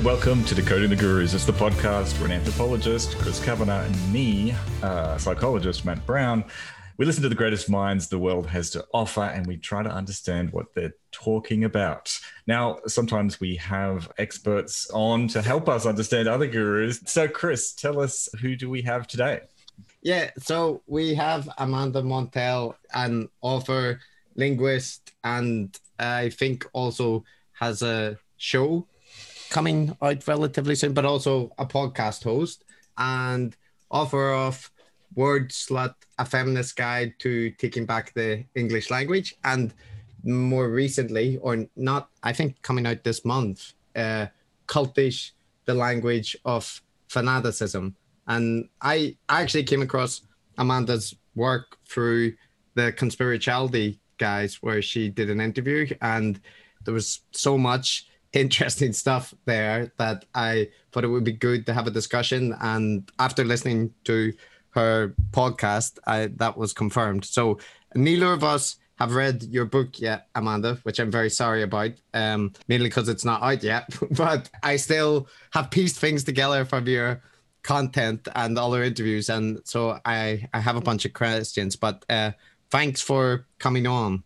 And welcome to Decoding the Gurus. It's the podcast where an anthropologist, Chris Kavanagh, and me, uh, psychologist Matt Browne, we listen to the greatest minds the world has to offer and we try to understand what they're talking about. Now, sometimes we have experts on to help us understand other gurus. So, Chris, tell us who do we have today? Yeah, so we have Amanda Montell, an author, linguist, and I think also has a show coming out relatively soon, but also a podcast host and author of Wordslut, a feminist guide to taking back the English language, and more recently, or not, I think coming out this month, uh, Cultish, the language of fanaticism. And I actually came across Amanda's work through the Conspirituality guys, where she did an interview, and there was so much interesting stuff there that I thought it would be good to have a discussion. And after listening to her podcast, I, that was confirmed. So neither of us have read your book yet, Amanda, which I'm very sorry about, um, mainly because it's not out yet. but I still have pieced things together from your content and our interviews, and so I I have a bunch of questions. But uh, thanks for coming on.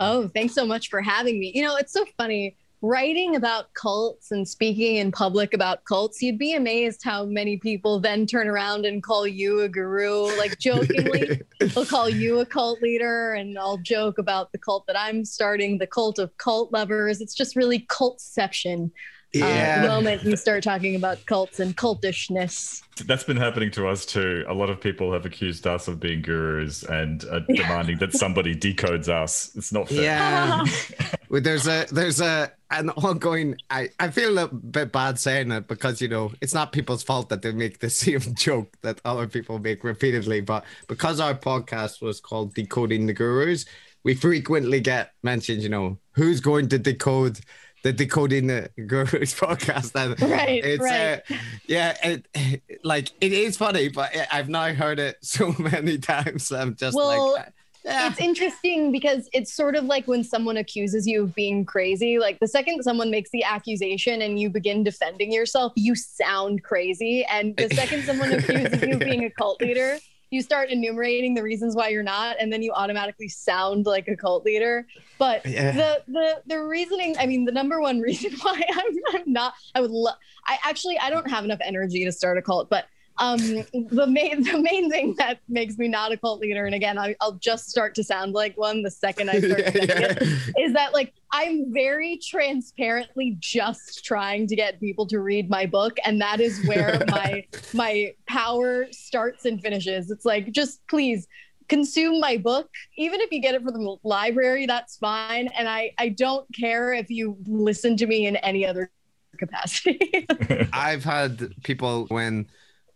Oh, thanks so much for having me. You know, it's so funny writing about cults and speaking in public about cults, you'd be amazed how many people then turn around and call you a guru. Like jokingly, they'll call you a cult leader, and I'll joke about the cult that I'm starting, the cult of cult lovers. It's just really cultception yeah. uh, moment you start talking about cults and cultishness. That's been happening to us too. A lot of people have accused us of being gurus and uh, demanding that somebody decodes us. It's not fair. Yeah, there's a there's a an ongoing. I I feel a bit bad saying it because you know it's not people's fault that they make the same joke that other people make repeatedly, but because our podcast was called Decoding the Gurus, we frequently get mentioned. You know, who's going to decode the decoding the gurus podcast and right it's right. Uh, yeah it, like it is funny but i've now heard it so many times i'm just well, like yeah. It's interesting because it's sort of like when someone accuses you of being crazy. Like the second someone makes the accusation and you begin defending yourself, you sound crazy. And the second someone accuses you of being a cult leader, you start enumerating the reasons why you're not and then you automatically sound like a cult leader but yeah. the the the reasoning i mean the number one reason why i'm, I'm not i would love i actually i don't have enough energy to start a cult but um, the main the main thing that makes me not a cult leader, and again, I, will just start to sound like one the second I start yeah, yeah. it, is that like I'm very transparently just trying to get people to read my book, and that is where my my power starts and finishes. It's like just please consume my book even if you get it from the library that's fine and i i don't care if you listen to me in any other capacity i've had people when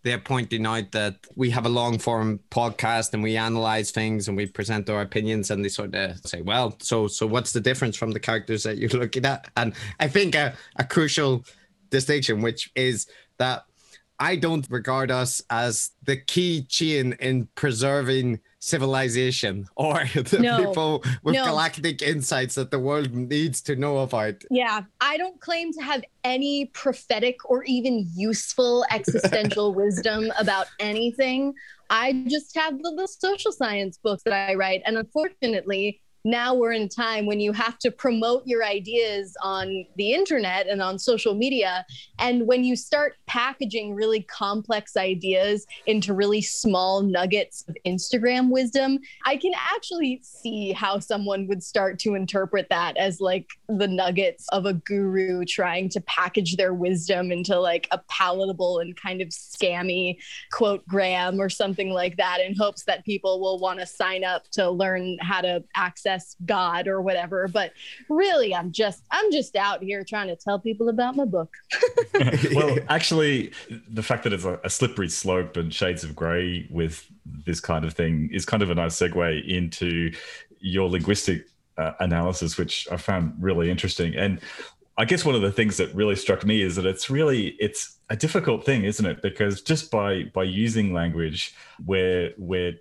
they're pointing out that we have a long form podcast and we analyze things and we present our opinions and they sort of say well so so what's the difference from the characters that you're looking at? And i think a, a crucial distinction which is that i don't regard us as the key chain in preserving civilization or the no, people with no. galactic insights that the world needs to know about. Yeah, I don't claim to have any prophetic or even useful existential wisdom about anything. I just have the, the social science books that I write. And unfortunately, now we're in a time when you have to promote your ideas on the internet and on social media. And when you start packaging really complex ideas into really small nuggets of Instagram wisdom, I can actually see how someone would start to interpret that as like the nuggets of a guru trying to package their wisdom into like a palatable and kind of scammy quote gram or something like that in hopes that people will want to sign up to learn how to access access God or whatever. But really, I'm just I'm just out here trying to tell people about my book. well, actually, the fact that it's a, a slippery slope and shades of grey with this kind of thing is kind of a nice segue into your linguistic uh, analysis, which I found really interesting. And I guess one of the things that really struck me is that it's really it's a difficult thing, isn't it? Because just by by using language where where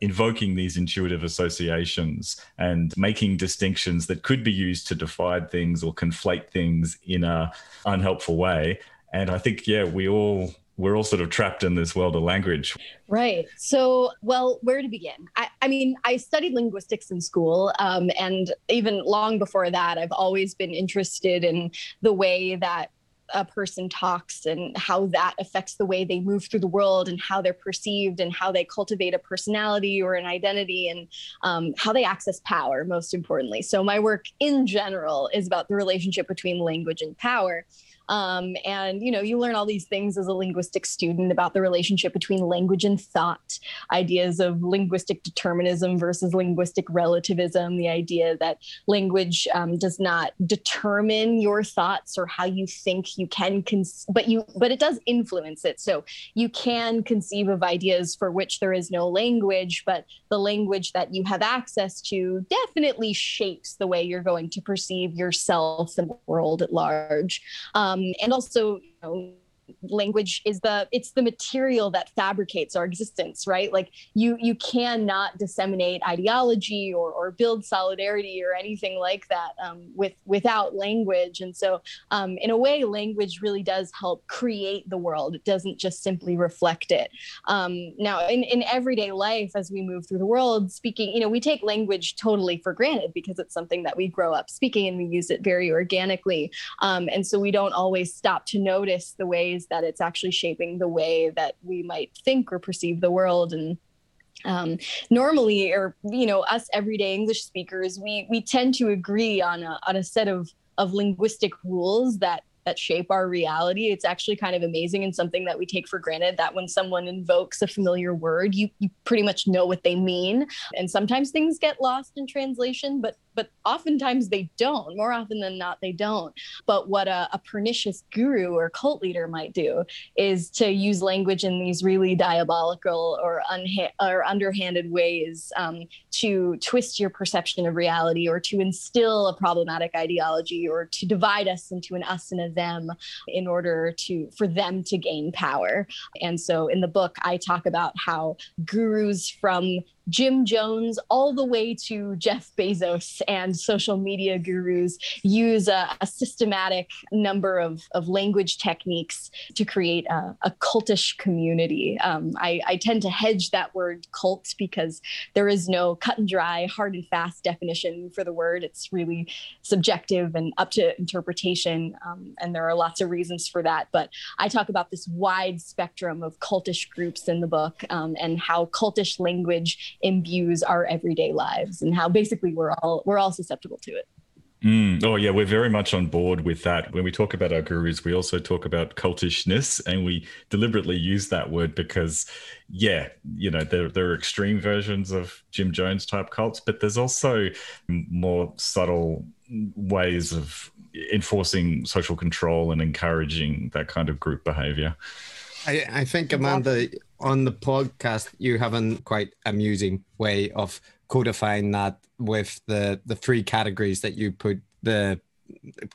invoking these intuitive associations and making distinctions that could be used to divide things or conflate things in a unhelpful way. And I think, yeah, we all we're all sort of trapped in this world of language. Right. So, well, where to begin? I, I mean, I studied linguistics in school. Um, and even long before that, I've always been interested in the way that a person talks and how that affects the way they move through the world and how they're perceived and how they cultivate a personality or an identity and um, how they access power, most importantly. So, my work in general is about the relationship between language and power. Um, and you know, you learn all these things as a linguistic student about the relationship between language and thought, ideas of linguistic determinism versus linguistic relativism, the idea that language um, does not determine your thoughts or how you think you can, cons- but you, but it does influence it. So you can conceive of ideas for which there is no language, but the language that you have access to definitely shapes the way you're going to perceive yourself and the world at large. Um, and also you know, language is the it's the material that fabricates our existence right? Like you you cannot disseminate ideology or, or build solidarity or anything like that um, with without language. And so um, in a way language really does help create the world. It doesn't just simply reflect it. Um, now in, in everyday life as we move through the world speaking you know we take language totally for granted because it's something that we grow up speaking and we use it very organically. Um, and so we don't always stop to notice the ways ways that it's actually shaping the way that we might think or perceive the world and um, normally or you know us everyday english speakers we we tend to agree on a, on a set of of linguistic rules that that shape our reality. It's actually kind of amazing and something that we take for granted that when someone invokes a familiar word, you you pretty much know what they mean. And sometimes things get lost in translation, but but oftentimes they don't. More often than not, they don't. But what a, a pernicious guru or cult leader might do is to use language in these really diabolical or, unha- or underhanded ways um, to twist your perception of reality or to instill a problematic ideology or to divide us into an us and a them in order to for them to gain power. And so in the book, I talk about how gurus from Jim Jones all the way to Jeff Bezos and social media gurus use a, a systematic number of, of language techniques to create a, a cultish community. Um, I, I tend to hedge that word cult because there is no cut and dry, hard and fast definition for the word. It's really subjective and up to interpretation. Um, and there are lots of reasons for that. But I talk about this wide spectrum of cultish groups in the book um, and how cultish language imbues our everyday lives and how basically we're all we're all susceptible to it. Mm. Oh, yeah, we're very much on board with that. When we talk about our gurus, we also talk about cultishness, and we deliberately use that word because, yeah, you know, there, there are extreme versions of Jim Jones type cults, but there's also more subtle ways of enforcing social control and encouraging that kind of group behavior. I, I think, Amanda, on the podcast, you have a quite amusing way of codifying that with the the three categories that you put the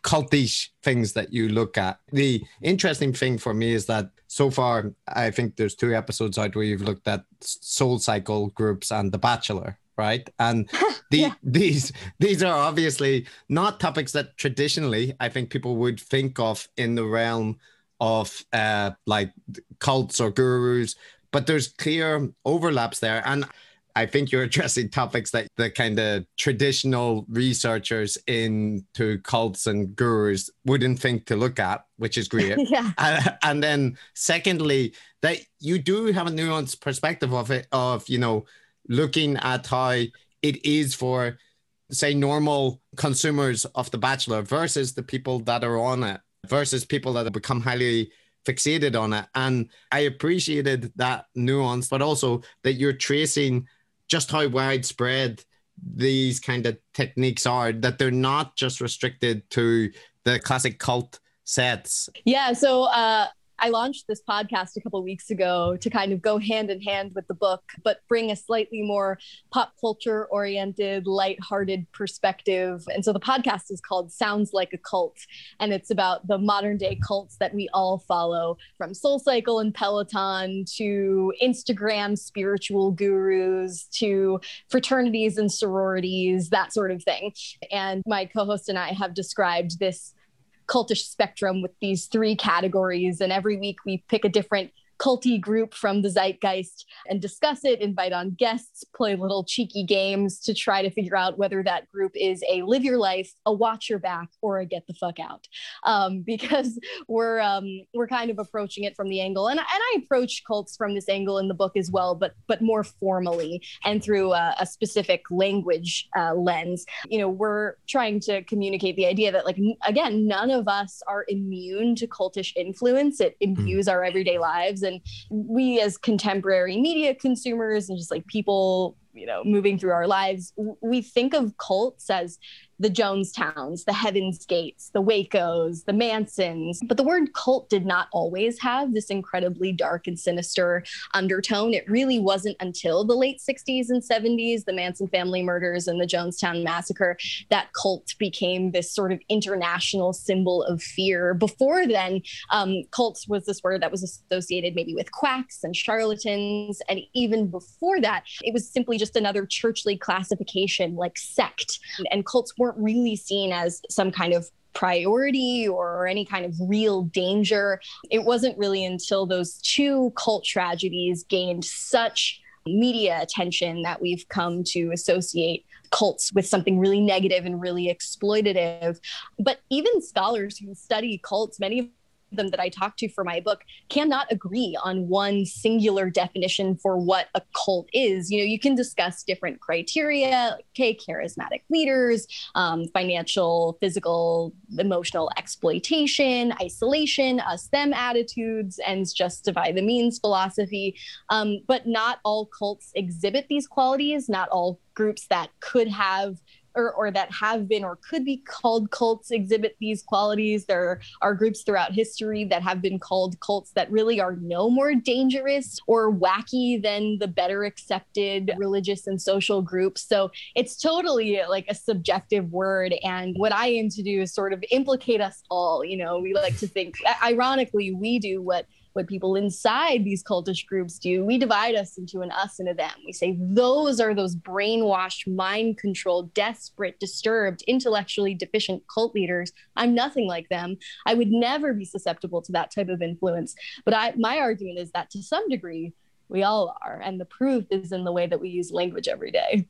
cultish things that you look at. The interesting thing for me is that so far, I think there's two episodes out where you've looked at Soul Cycle groups and The Bachelor, right? And the, yeah. these these are obviously not topics that traditionally I think people would think of in the realm of uh, like cults or gurus, but there's clear overlaps there. And I think you're addressing topics that the kind of traditional researchers into cults and gurus wouldn't think to look at, which is great. yeah. Uh, and then secondly, that you do have a nuanced perspective of it, of, you know, looking at how it is for, say, normal consumers of The Bachelor versus the people that are on it, versus people that have become highly fixated on it. And I appreciated that nuance, but also that you're tracing just how widespread these kind of techniques are that they're not just restricted to the classic cult sets yeah so uh I launched this podcast a couple weeks ago to kind of go hand in hand with the book, but bring a slightly more pop culture oriented, light-hearted perspective. And so the podcast is called Sounds Like a Cult, and it's about the modern day cults that we all follow, from Soul Cycle and Peloton to Instagram spiritual gurus to fraternities and sororities, that sort of thing. And my co-host and I have described this cultish spectrum with these three categories. And every week we pick a different culty group from the zeitgeist and discuss it, invite on guests, play little cheeky games to try to figure out whether that group is a live your life, a watch your back, or a get the fuck out. Um, because we're um, we're kind of approaching it from the angle, and, and I approach cults from this angle in the book as well, but but more formally and through a, a specific language uh, lens. You know, we're trying to communicate the idea that like again, none of us are immune to cultish influence. It hmm. imbues mm. our everyday lives and we as contemporary media consumers and just like people you know moving through our lives we think of cults as the Jonestowns, the Heaven's Gates, the Wacos, the Mansons. But the word cult did not always have this incredibly dark and sinister undertone. It really wasn't until the late 60s and 70s, the Manson family murders and the Jonestown massacre, that cult became this sort of international symbol of fear. Before then, um, cults was this word that was associated maybe with quacks and charlatans. And even before that, it was simply just another churchly classification like sect. And cults were weren't really seen as some kind of priority or any kind of real danger. It wasn't really until those two cult tragedies gained such media attention that we've come to associate cults with something really negative and really exploitative. But even scholars who study cults, many of them that I talk to for my book cannot agree on one singular definition for what a cult is. You know, you can discuss different criteria, okay, charismatic leaders, um, financial, physical, emotional exploitation, isolation, us them attitudes, ends justify the means philosophy. Um, but not all cults exhibit these qualities. Not all groups that could have or, or that have been or could be called cults exhibit these qualities. There are groups throughout history that have been called cults that really are no more dangerous or wacky than the better accepted religious and social groups. So it's totally like a subjective word. And what I aim to do is sort of implicate us all. You know, we like to think, ironically, we do what what people inside these cultish groups do. We divide us into an us and a them. We say those are those brainwashed, mind controlled, desperate, disturbed, intellectually deficient cult leaders. I'm nothing like them. I would never be susceptible to that type of influence. But I, my argument is that to some degree, we all are. And the proof is in the way that we use language every day.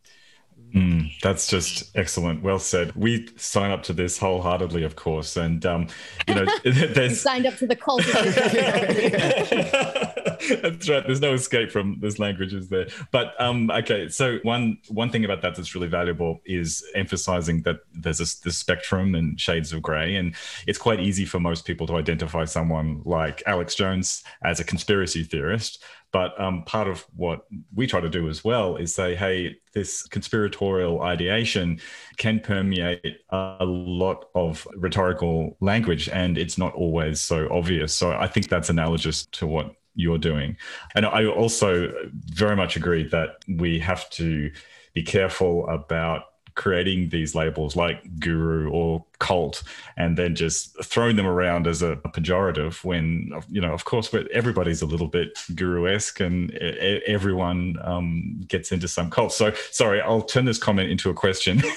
Mm, that's just excellent. Well said. We sign up to this wholeheartedly, of course, and um, you know, there's signed up to the cult. that's right. There's no escape from this language, is there? But um, okay, so one one thing about that that's really valuable is emphasizing that there's a, this spectrum and shades of grey, and it's quite easy for most people to identify someone like Alex Jones as a conspiracy theorist, but um, part of what we try to do as well is say, hey, this conspiratorial ideation can permeate a lot of rhetorical language, and it's not always so obvious. So I think that's analogous to what you're doing. And I also very much agree that we have to be careful about creating these labels like guru or cult and then just throwing them around as a, pejorative when you know of course everybody's a little bit guru-esque and everyone um, gets into some cult. So sorry i'll turn this comment into a question.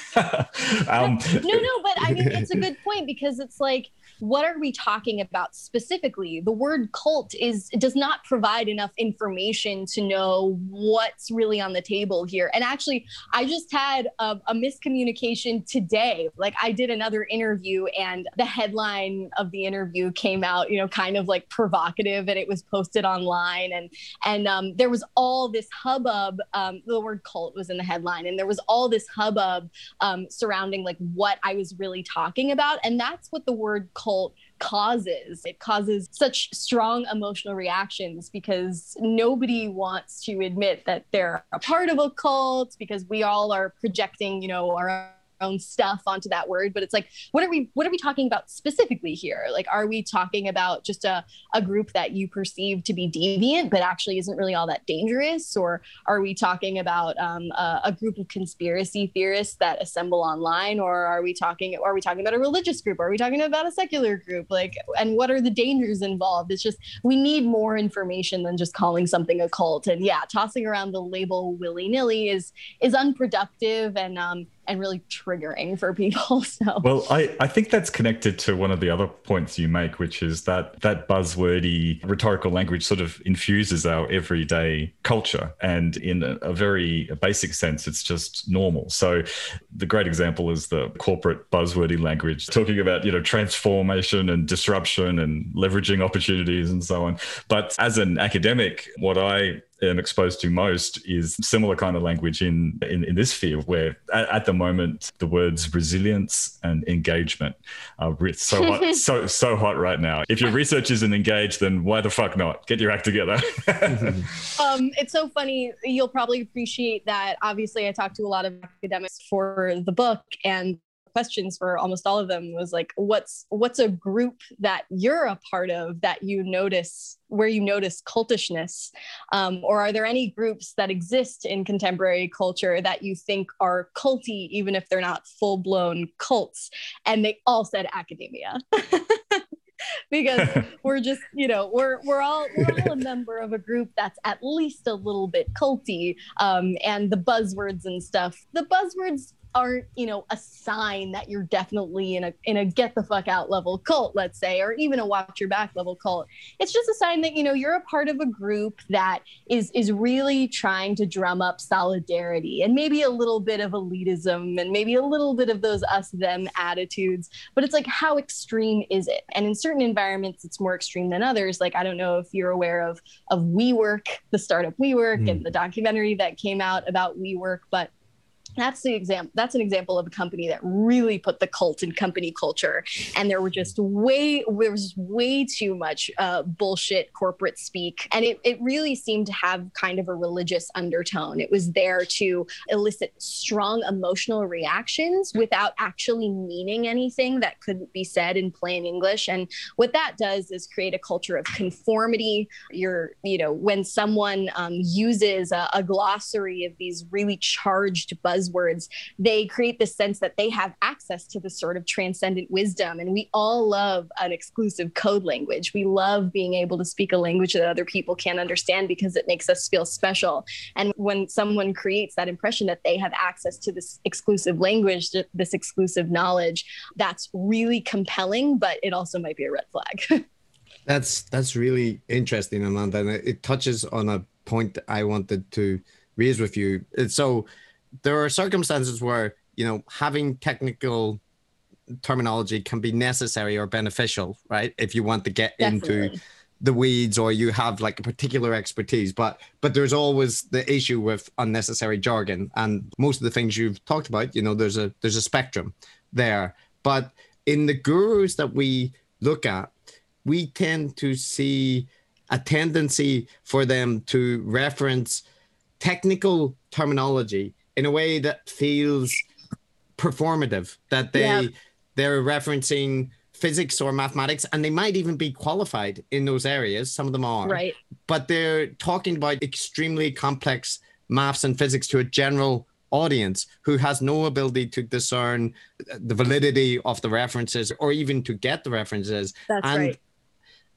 Um, no no but i mean it's a good point because it's like what are we talking about specifically? The word cult is does not provide enough information to know what's really on the table here. And actually, I just had a, a miscommunication today. Like I did another interview, and the headline of the interview came out, you know, kind of like provocative, and it was posted online, and and um, there was all this hubbub. Um, the word cult was in the headline, and there was all this hubbub um, surrounding like what I was really talking about, and that's what the word cult cult causes. It causes such strong emotional reactions because nobody wants to admit that they're a part of a cult because we all are projecting, you know, our own stuff onto that word but it's like what are we what are we talking about specifically here? Like are we talking about just a, a group that you perceive to be deviant but actually isn't really all that dangerous? Or are we talking about um, a, a, group of conspiracy theorists that assemble online? Or are we talking are we talking about a religious group? Are we talking about a secular group? Like and what are the dangers involved? It's just we need more information than just calling something a cult. And yeah tossing around the label willy-nilly is is unproductive. And um and really triggering for people. So well, I, I think that's connected to one of the other points you make, which is that that buzzwordy rhetorical language sort of infuses our everyday culture, and in a, a very basic sense, it's just normal. So the great example is the corporate buzzwordy language, talking about you know transformation and disruption and leveraging opportunities and so on. But as an academic, what I am exposed to most is similar kind of language in in, in this field where at, at, the moment the words resilience and engagement are so hot so so hot right now if your research isn't engaged then why the fuck not get your act together um, it's so funny. You'll probably appreciate that. Obviously i talked to a lot of academics for the book and questions for almost all of them was like what's what's a group that you're a part of that you notice where you notice cultishness? Um, or are there any groups that exist in contemporary culture that you think are culty even if they're not full-blown cults? And they all said academia because we're just you know we're we're all we're all a member of a group that's at least a little bit culty um, and the buzzwords and stuff. The buzzwords aren't you know a sign that you're definitely in a in a get the fuck out level cult let's say or even a watch your back level cult. It's just a sign that you know you're a part of a group that is is really trying to drum up solidarity and maybe a little bit of elitism and maybe a little bit of those us them attitudes but it's like how extreme is it? And in certain environments it's more extreme than others. Like i don't know if you're aware of of WeWork the startup WeWork mm. and the documentary that came out about WeWork but that's the example that's an example of a company that really put the cult in company culture. And there were just way there was way too much uh, bullshit corporate speak. And it, it really seemed to have kind of a religious undertone. It was there to elicit strong emotional reactions without actually meaning anything that couldn't be said in plain english. And what that does is create a culture of conformity. You're you know when someone um, uses a, a glossary of these really charged buzz buzzwords, they create this sense that they have access to this sort of transcendent wisdom. And we all love an exclusive code language. We love being able to speak a language that other people can't understand because it makes us feel special. And when someone creates that impression that they have access to this exclusive language, this exclusive knowledge, that's really compelling, but it also might be a red flag. that's that's really interesting, Amanda. And it touches on a point I wanted to raise with you. So there are circumstances where you know having technical terminology can be necessary or beneficial, right? If you want to get Definitely. into the weeds or you have like a particular expertise but but there's always the issue with unnecessary jargon and most of the things you've talked about you know there's a there's a spectrum there but in the gurus that we look at we tend to see a tendency for them to reference technical terminology in a way that feels performative that they yeah. they're referencing physics or mathematics and they might even be qualified in those areas some of them are right but they're talking about extremely complex maths and physics to a general audience who has no ability to discern the validity of the references or even to get the references That's and right.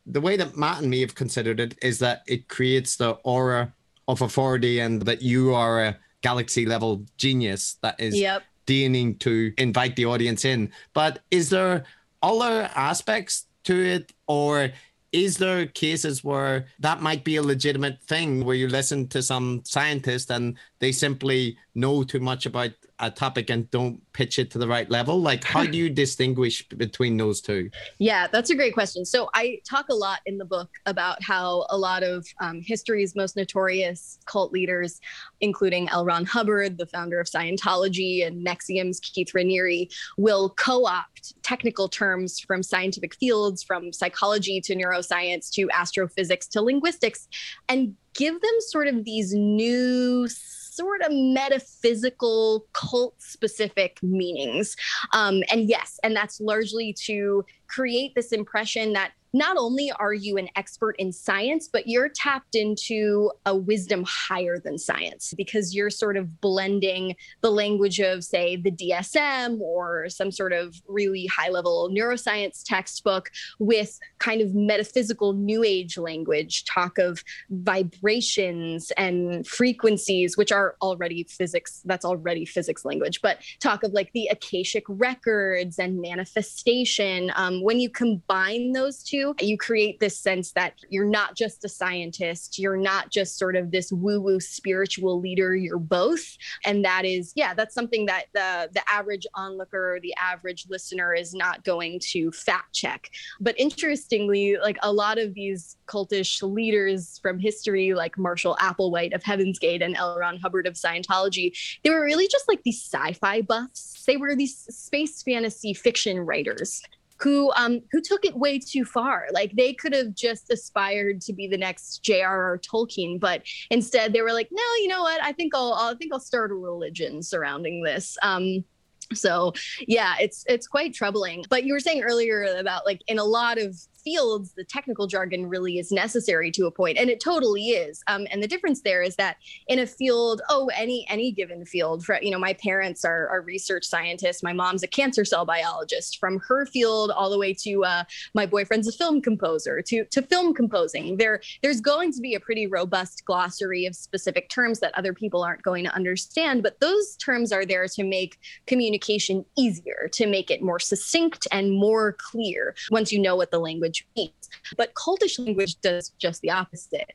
the way that matt and me have considered it is that it creates the aura of authority and that you are a galaxy level genius that is yep. deigning to invite the audience in. But is there other aspects to it, or is there cases where that might be a legitimate thing where you listen to some scientist and they simply know too much about a topic and don't pitch it to the right level? Like, how do you distinguish between those two? Yeah, that's a great question. So, I talk a lot in the book about how a lot of um, history's most notorious cult leaders, including L. Ron Hubbard, the founder of Scientology, and NXIVM's Keith Raniere, will co opt technical terms from scientific fields, from psychology to neuroscience to astrophysics to linguistics, and give them sort of these new sort of metaphysical, cult specific meanings. Um, and yes, and that's largely to create this impression that not only are you an expert in science, but you're tapped into a wisdom higher than science because you're sort of blending the language of, say, the DSM or some sort of really high level neuroscience textbook with kind of metaphysical new age language, talk of vibrations and frequencies, which are already physics, that's already physics language, but talk of like the Akashic records and manifestation. Um, when you combine those two, you, create this sense that you're not just a scientist, you're not just sort of this woo-woo spiritual leader, you're both. And that is, yeah, that's something that the the average onlooker, the average listener is not going to fact check. But interestingly, like a lot of these cultish leaders from history, like Marshall Applewhite of Heaven's Gate and L. Ron Hubbard of Scientology, they were really just like these sci-fi buffs. They were these space fantasy fiction writers who um who took it way too far. Like they could have just aspired to be the next J.R.R. Tolkien, but instead they were like, no, you know what? I think I'll, I'll I think I'll start a religion surrounding this. Um, so yeah it's it's quite troubling but you were saying earlier about like in a lot of fields, the technical jargon really is necessary to a point, and it totally is. Um, and the difference there is that in a field, oh, any any given field, for you know, my parents are, are research scientists. My mom's a cancer cell biologist. From her field all the way to uh, my boyfriend's a film composer to to film composing. There there's going to be a pretty robust glossary of specific terms that other people aren't going to understand, but those terms are there to make communication easier, to make it more succinct and more clear once you know what the language language means. But cultish language does just the opposite.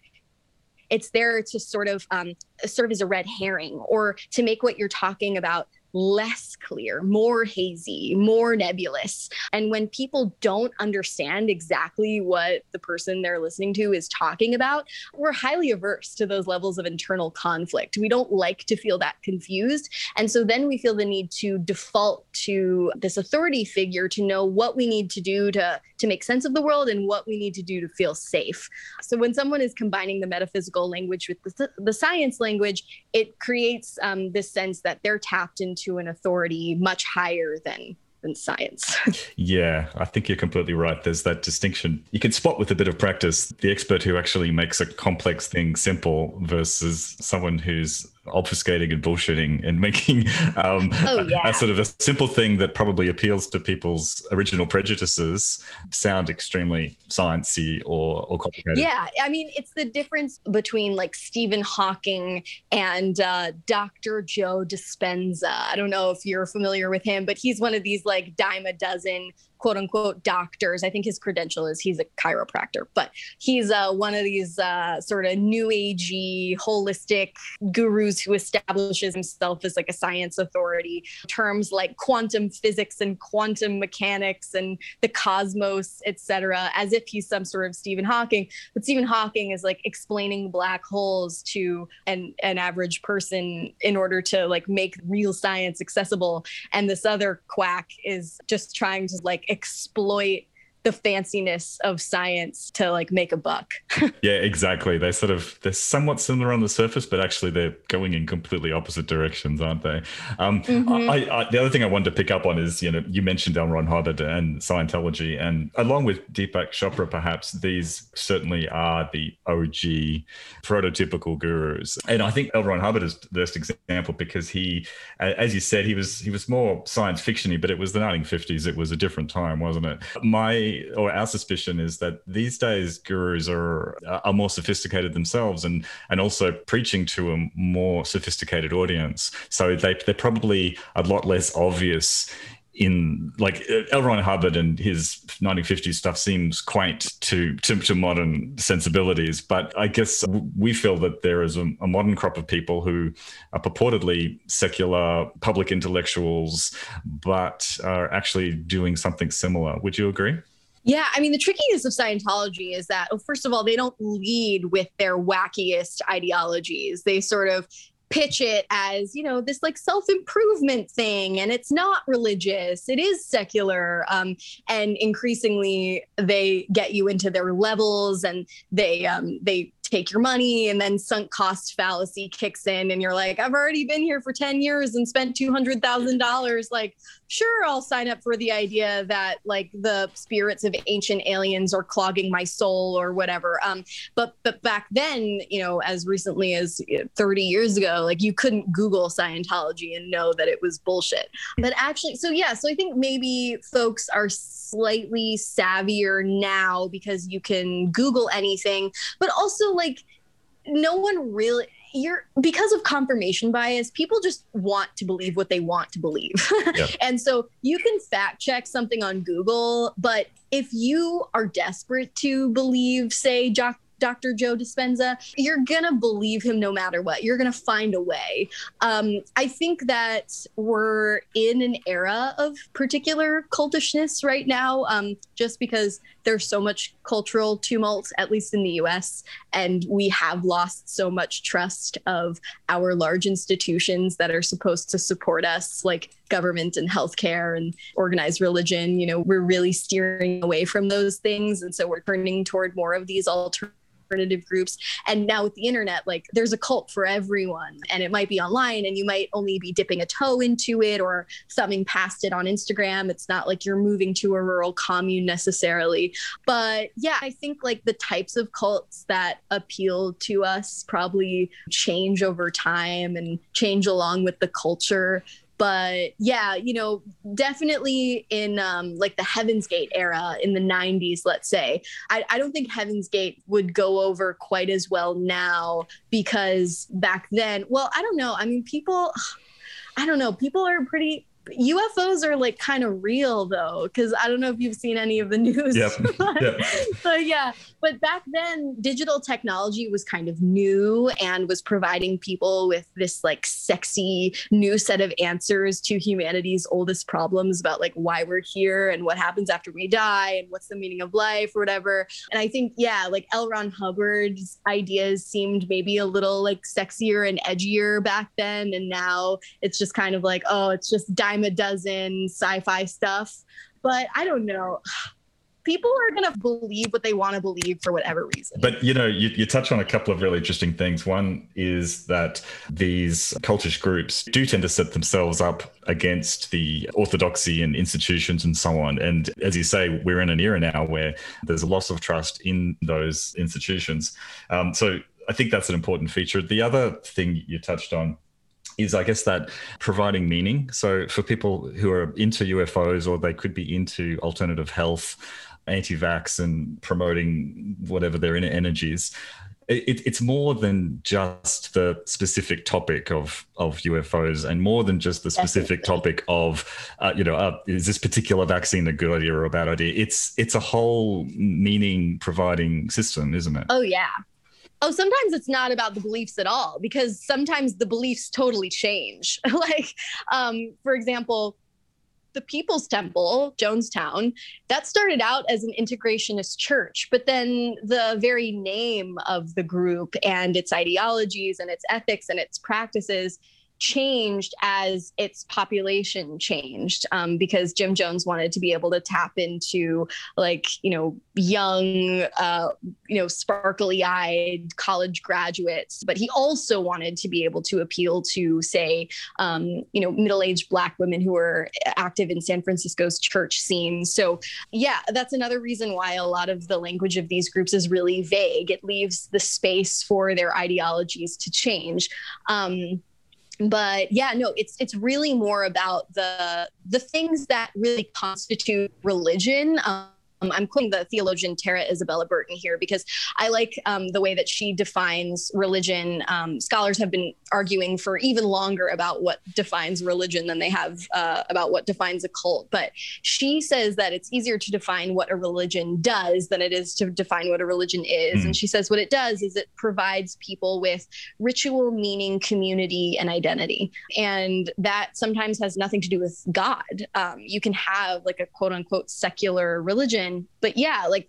It's there to sort of um, serve as a red herring or to make what you're talking about less clear, more hazy, more nebulous. And when people don't understand exactly what the person they're listening to is talking about, we're highly averse to those levels of internal conflict. We don't like to feel that confused. And so then we feel the need to default to this authority figure to know what we need to do to, to make sense of the world and what we need to do to feel safe. So when someone is combining the metaphysical language with the, the science language, it creates um, this sense that they're tapped into to an authority much higher than than science. yeah, I think you're completely right. There's that distinction. You can spot with a bit of practice the expert who actually makes a complex thing simple versus someone who's obfuscating and bullshitting and making um, oh, yeah. a, a, sort of a simple thing that probably appeals to people's original prejudices sound extremely sciencey or, or complicated. Yeah, I mean, it's the difference between like Stephen Hawking and uh, Dr. Joe Dispenza. I don't know if you're familiar with him, but he's one of these like dime a dozen quote unquote doctors. I think his credential is he's a chiropractor, but he's uh, one of these uh, sort of new agey, holistic gurus who establishes himself as like a science authority. Terms like quantum physics and quantum mechanics and the cosmos, etc., as if he's some sort of Stephen Hawking. But Stephen Hawking is like explaining black holes to an an average person in order to like make real science accessible. And this other quack is just trying to like exploit the fanciness of science to like make a buck. yeah, exactly. They sort of they're somewhat similar on the surface, but actually they're going in completely opposite directions, aren't they? Um, mm-hmm. I, I, the other thing I wanted to pick up on is you know you mentioned L. Ron Hubbard and Scientology, and along with Deepak Chopra, perhaps these certainly are the OG prototypical gurus. And I think L. Ron Hubbard is the best example because he, as you said, he was he was more science fictiony, but it was the 1950s. It was a different time, wasn't it? My or our suspicion is that these days gurus are are more sophisticated themselves and and also preaching to a more sophisticated audience. So they they're probably a lot less obvious in like L. Hubbard and his 1950s stuff seems quaint to, to, to modern sensibilities, but I guess we feel that there is a, a, modern crop of people who are purportedly secular public intellectuals, but are actually doing something similar. Would you agree? Yeah, I mean, the trickiness of Scientology is that, well, first of all, they don't lead with their wackiest ideologies. They sort of pitch it as, you know, this like self improvement thing, and it's not religious, it is secular. Um, and increasingly, they get you into their levels and they, um, they, take your money and then sunk cost fallacy kicks in and you're like i've already been here for 10 years and spent $200000 like sure i'll sign up for the idea that like the spirits of ancient aliens are clogging my soul or whatever. Um but but back then you know as recently as 30 years ago like you couldn't google scientology and know that it was bullshit. But actually so yeah so i think maybe folks are slightly savvier now because you can google anything but also like no one really you're because of confirmation bias people just want to believe what they want to believe yeah. and so you can fact check something on google but if you are desperate to believe say Jock Dr. Joe Dispenza, you're gonna believe him no matter what. You're gonna find a way. Um, I think that we're in an era of particular cultishness right now, um, just because there's so much cultural tumult, at least in the US, and we have lost so much trust of our large institutions that are supposed to support us, like government and healthcare and organized religion. You know, we're really steering away from those things. And so we're turning toward more of these alternative alternative groups. And now with the internet, like there's a cult for everyone, and it might be online, and you might only be dipping a toe into it or thumbing past it on Instagram. It's not like you're moving to a rural commune necessarily. But yeah, I think like the types of cults that appeal to us probably change over time and change along with the culture but yeah you know definitely in um, like the heaven's gate era in the 90s let's say I, I don't think heaven's gate would go over quite as well now because back then well i don't know. I mean people i don't know. People are pretty UFOs are like kind of real though, because I don't know if you've seen any of the news. Yep. but, yep. but yeah, but back then, digital technology was kind of new and was providing people with this like sexy new set of answers to humanity's oldest problems about like why we're here and what happens after we die and what's the meaning of life or whatever. And I think, yeah, like L. Ron Hubbard's ideas seemed maybe a little like sexier and edgier back then. And now it's just kind of like, oh, it's just dime a dozen sci fi stuff. But I don't know people are going to believe what they want to believe for whatever reason. But you know, you, you touch on a couple of really interesting things. One is that these cultish groups do tend to set themselves up against the orthodoxy and institutions and so on. And as you say, we're in an era now where there's a loss of trust in those institutions. Um, so I think that's an important feature. The other thing you touched on is I guess that providing meaning. So for people who are into UFOs or they could be into alternative health, anti-vax and promoting whatever their inner energies it, it's more than just the specific topic of of UFOs, and more than just the specific Definitely. topic of, uh, you know, uh, is this particular vaccine a good idea or a bad idea? It's it's a whole meaning providing system, isn't it? Oh yeah. Oh, sometimes it's not about the beliefs at all because sometimes the beliefs totally change. like, um, for example, the People's Temple, Jonestown, that started out as an integrationist church, but then the very name of the group and its ideologies and its ethics and its practices changed as its population changed um, because Jim Jones wanted to be able to tap into like you know young uh, you know sparkly eyed college graduates. But he also wanted to be able to appeal to say um, you know middle aged black women who were active in San Francisco's church scene. So yeah that's another reason why a lot of the language of these groups is really vague. It leaves the space for their ideologies to change. Um, but yeah no it's it's really more about the the things that really constitute religion um, um, I'm quoting the theologian Tara Isabella Burton here because I like um, the way that she defines religion. Um, scholars have been arguing for even longer about what defines religion than they have uh, about what defines a cult. But she says that it's easier to define what a religion does than it is to define what a religion is. Mm. And she says what it does is it provides people with ritual, meaning, community, and identity. And that sometimes has nothing to do with God. Um, you can have like a quote unquote secular religion but yeah, like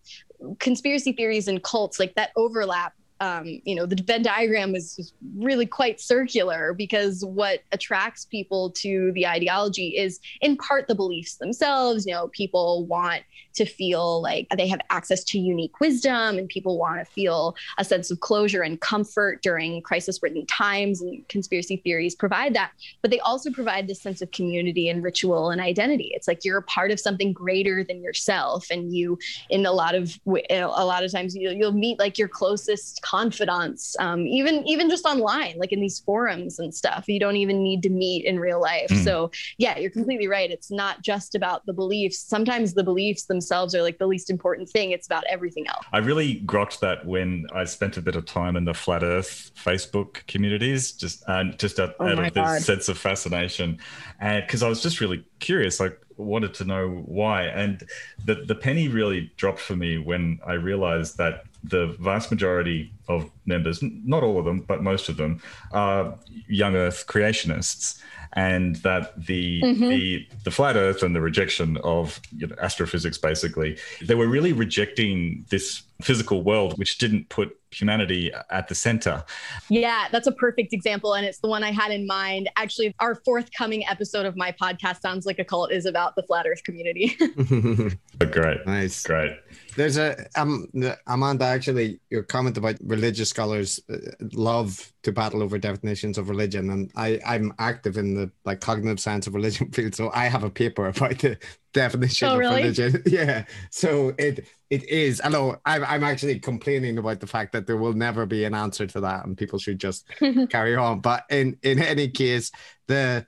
conspiracy theories and cults, like that overlap um, you know, the Venn diagram is really quite circular because what attracts people to the ideology is in part the beliefs themselves. You know, people want to feel like they have access to unique wisdom and people want to feel a sense of closure and comfort during crisis ridden times and conspiracy theories provide that but they also provide this sense of community and ritual and identity it's like you're a part of something greater than yourself and you in a lot of a lot of times you'll, you'll meet like your closest confidants um, even even just online like in these forums and stuff you don't even need to meet in real life mm. so yeah you're completely right it's not just about the beliefs sometimes the beliefs themselves are like the least important thing. It's about everything else. I really grokked that when I spent a bit of time in the flat Earth Facebook communities, just and just out, oh out of God. this sense of fascination, and because I was just really curious, like wanted to know why, and the the penny really dropped for me when I realized that the vast majority of members, not all of them, but most of them, are young Earth creationists and that the mm-hmm. the the flat Earth and the rejection of you know, astrophysics, basically, they were really rejecting this physical world, which didn't put humanity at the center. Yeah, that's a perfect example. And it's the one I had in mind. Actually, our forthcoming episode of my podcast, Sounds Like a Cult, is about the flat earth community. great. Nice. Great. There's a, um, Amanda, actually, your comment about religious scholars uh, love to battle over definitions of religion. And I, I'm active in the like cognitive science of religion field. So I have a paper about the definition oh, of really? religion. Yeah. So it it is. I know I'm, I'm actually complaining about the fact that there will never be an answer to that and people should just carry on. But in, in any case, the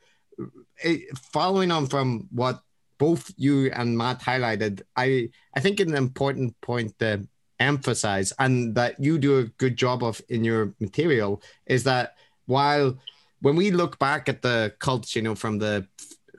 it, following on from what both you and Matt highlighted, I, I think an important point to emphasize and that you do a good job of in your material is that while when we look back at the cults, you know, from the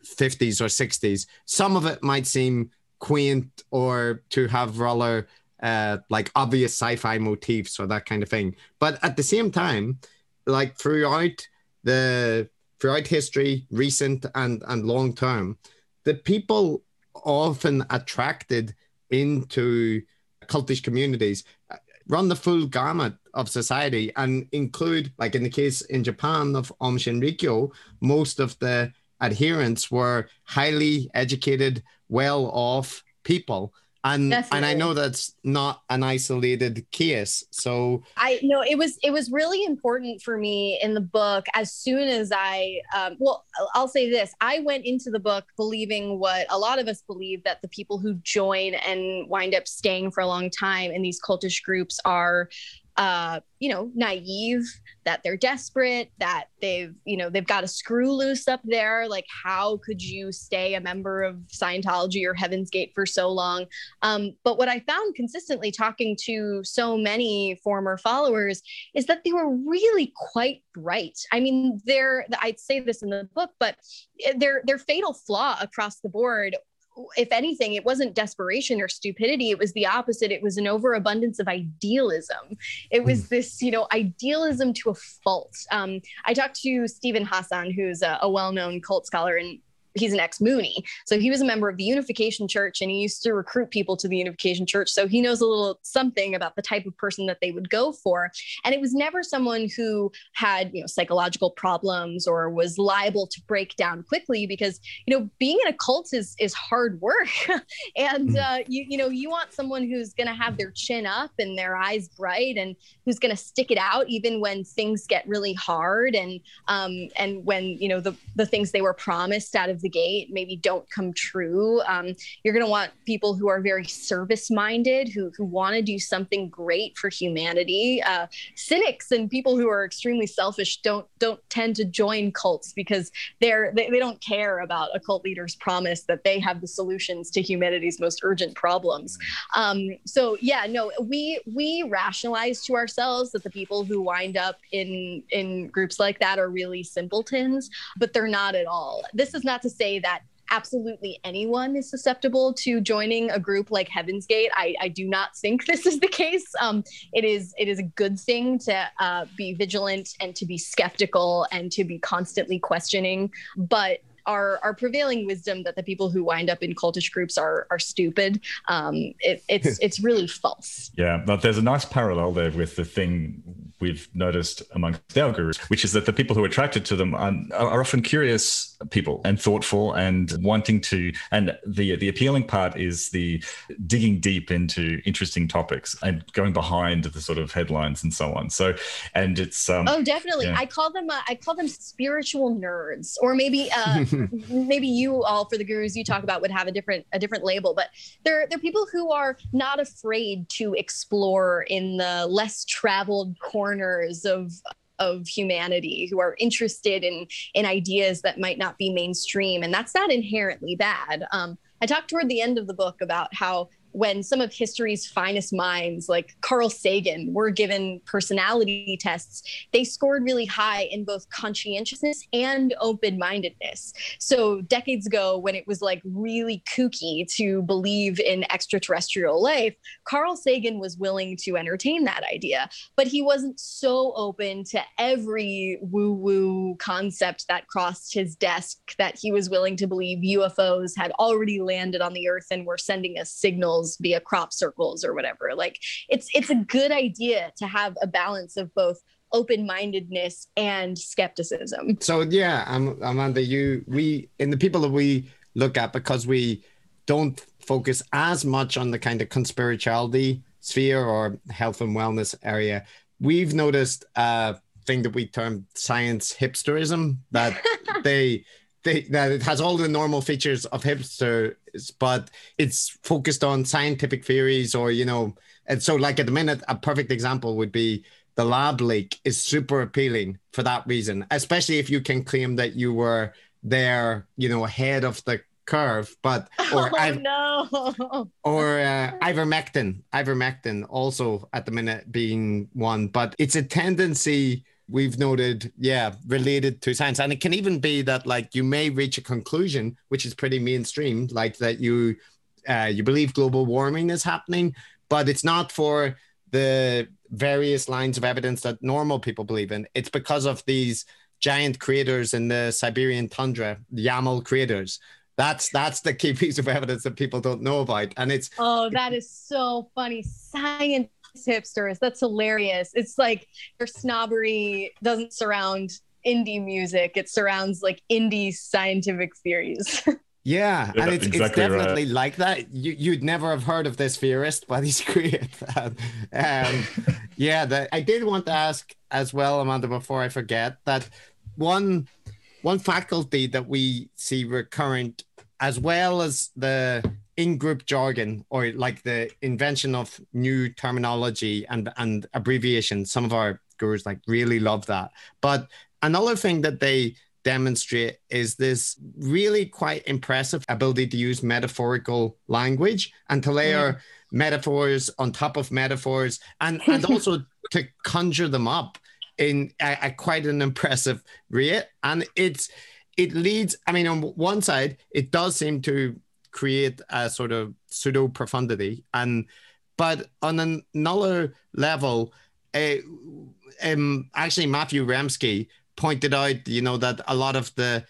50s or 60s, some of it might seem quaint or to have rather uh, like obvious sci-fi motifs or that kind of thing. But at the same time, like throughout the throughout history, recent and and long term, the people often attracted into cultish communities uh, run the full gamut of society and include, like in the case in Japan of Aum Shinrikyo, most of the adherents were highly educated, well off people and Definitely. and i know that's not an isolated case so i know it was it was really important for me in the book as soon as i um, well i'll say this i went into the book believing what a lot of us believe that the people who join and wind up staying for a long time in these cultish groups are uh, you know, naive, that they're desperate, that they've, you know, they've got a screw loose up there. Like, how could you stay a member of Scientology or Heaven's Gate for so long? Um, but what I found consistently talking to so many former followers is that they were really quite bright. I mean, they're, I'd say this in the book, but their their fatal flaw across the board if anything, it wasn't desperation or stupidity. It was the opposite. It was an overabundance of idealism. It was hmm. this, you know, idealism to a fault. Um, I talked to Steven Hassan, who's a, a well known cult scholar, and he's an ex Moonie. So he was a member of the Unification Church and he used to recruit people to the Unification Church. So he knows a little something about the type of person that they would go for. And it was never someone who had, you know, psychological problems or was liable to break down quickly because, you know, being in a cult is is hard work. and hmm. uh, you, you know, you want someone who's gonna have their chin up and their eyes bright and who's gonna stick it out even when things get really hard and um and when, you know, the the things they were promised out of the gate maybe don't come true. Um, you're going to want people who are very service minded, who, who want to do something great for humanity. Uh, cynics and people who are extremely selfish don't don't tend to join cults because they're they, they don't care about a cult leader's promise that they have the solutions to humanity's most urgent problems. Um, so yeah, no, we we rationalize to ourselves that the people who wind up in in groups like that are really simpletons, but they're not at all. This is not to say that absolutely anyone is susceptible to joining a group like Heaven's Gate. I, I do not think this is the case. Um, it is it is a good thing to uh, be vigilant and to be skeptical and to be constantly questioning. But our our prevailing wisdom that the people who wind up in cultish groups are are stupid. Um, it, it's it's really false. Yeah, but there's a nice parallel there with the thing we've noticed amongst our gurus, which is that the people who are attracted to them are, are often curious people and thoughtful and wanting to. And the the appealing part is the digging deep into interesting topics and going behind the sort of headlines and so on. So, and it's um, oh, definitely. Yeah. I call them uh, I call them spiritual nerds, or maybe uh, maybe you all for the gurus you talk about would have a different a different label, but they're they're people who are not afraid to explore in the less traveled corners of of humanity who are interested in in ideas that might not be mainstream. And that's not inherently bad. Um, i talked toward the end of the book about how when some of history's finest minds, like Carl Sagan, were given personality tests, they scored really high in both conscientiousness and open mindedness. So, decades ago, when it was like really kooky to believe in extraterrestrial life, Carl Sagan was willing to entertain that idea, but he wasn't so open to every woo woo concept that crossed his desk that he was willing to believe UFOs had already landed on the earth and were sending us signals via crop circles or whatever. Like it's it's a good idea to have a balance of both open-mindedness and skepticism. So yeah um, amanda you we in the people that we look at because we don't focus as much on the kind of conspirituality sphere or health and wellness area we've noticed a thing that we term science hipsterism that they they, that it has all the normal features of hipsters, but it's focused on scientific theories or, you know, and so like at the minute, a perfect example would be the lab leak is super appealing for that reason, especially if you can claim that you were there, you know, ahead of the curve, but or oh, no. or uh, ivermectin, ivermectin also at the minute being one, but it's a tendency we've noted, yeah, related to science. And it can even be that like you may reach a conclusion, which is pretty mainstream, like that you uh, you believe global warming is happening, but it's not for the various lines of evidence that normal people believe in. It's because of these giant craters in the Siberian tundra, Yamal craters. That's that's the key piece of evidence that people don't know about, and it's oh, that is so funny. Science hipsters. That's hilarious. It's like their snobbery doesn't surround indie music, it surrounds like indie scientific theories. Yeah, yeah, and it's, exactly it's definitely right. like that. You, you'd never have heard of this theorist, but he's great. um, yeah, the, I did want to ask as well, Amanda, before I forget that one one faculty that we see recurrent, as well as the in-group jargon or like the invention of new terminology and and abbreviations some of our gurus like really love that. But another thing that they demonstrate is this really quite impressive ability to use metaphorical language and to layer mm. metaphors on top of metaphors and and also to conjure them up in a, a quite an impressive rate. And it's it leads i mean on one side it does seem to create a sort of pseudo profundity and but on another level uh, um, actually matthew remski pointed out you know that a lot of the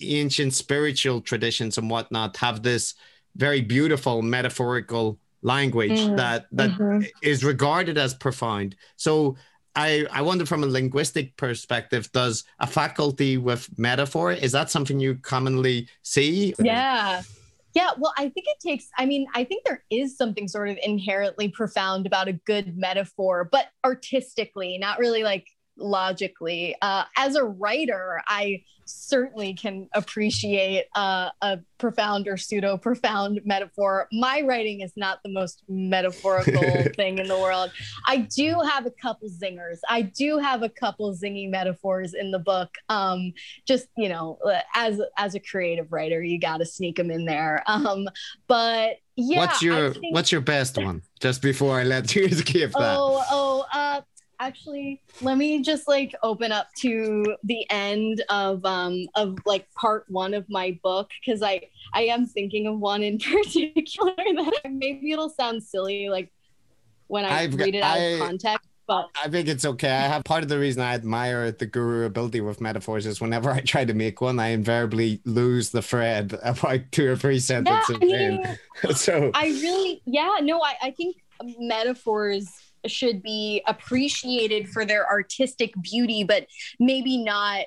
ancient spiritual traditions and whatnot have this very beautiful metaphorical language mm-hmm. that that mm-hmm. is regarded as profound so I, I wonder from a linguistic perspective, does a faculty with metaphor, is that something you commonly see? Yeah. Yeah, well, I think it takes, I mean, I think there is something sort of inherently profound about a good metaphor, but artistically, not really like logically. Uh, as a writer, I certainly can appreciate uh, a profound or pseudo profound metaphor. My writing is not the most metaphorical thing in the world. I do have a couple zingers. I do have a couple zingy metaphors in the book. Um, just you know, as as a creative writer, you got to sneak them in there. Um, but yeah, what's your think... what's your best one? Just before I let you skip that. Oh, oh, uh, actually let me just like open up to the end of um of like part one of my book because i i am thinking of one in particular that maybe it'll sound silly like when i I've read it out I, of context but I think it's okay. I have part of the reason I admire the guru ability with metaphors is whenever I try to make one, I invariably lose the thread about two or three sentences yeah, I mean, so I really, yeah, no, I, I think metaphors should be appreciated for their artistic beauty, but maybe not,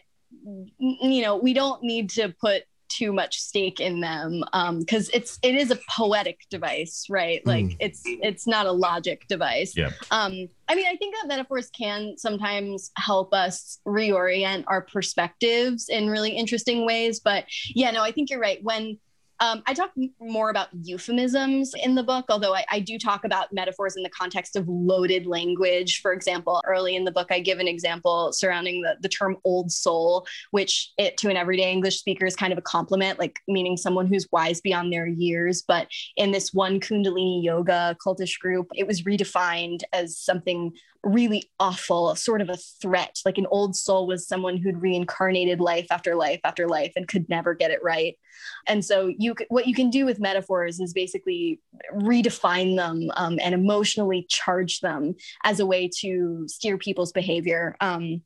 you know, we don't need to put too much stake in them because um, it's it is a poetic device right? Like mm. it's it's not a logic device. Yeah. Um i mean i think that metaphors can sometimes help us reorient our perspectives in really interesting ways but yeah no i think you're right. When um, I talk more about euphemisms in the book, although I, I, do talk about metaphors in the context of loaded language. For example, early in the book, I give an example surrounding the, the term old soul, which it, to an everyday English speaker is kind of a compliment, like meaning someone who's wise beyond their years. But in this one Kundalini yoga cultish group, it was redefined as something really awful, sort of a threat. Like an old soul was someone who'd reincarnated life after life after life and could never get it right. And so you what you can do with metaphors is basically redefine them um, and emotionally charge them as a way to steer people's behavior. Um,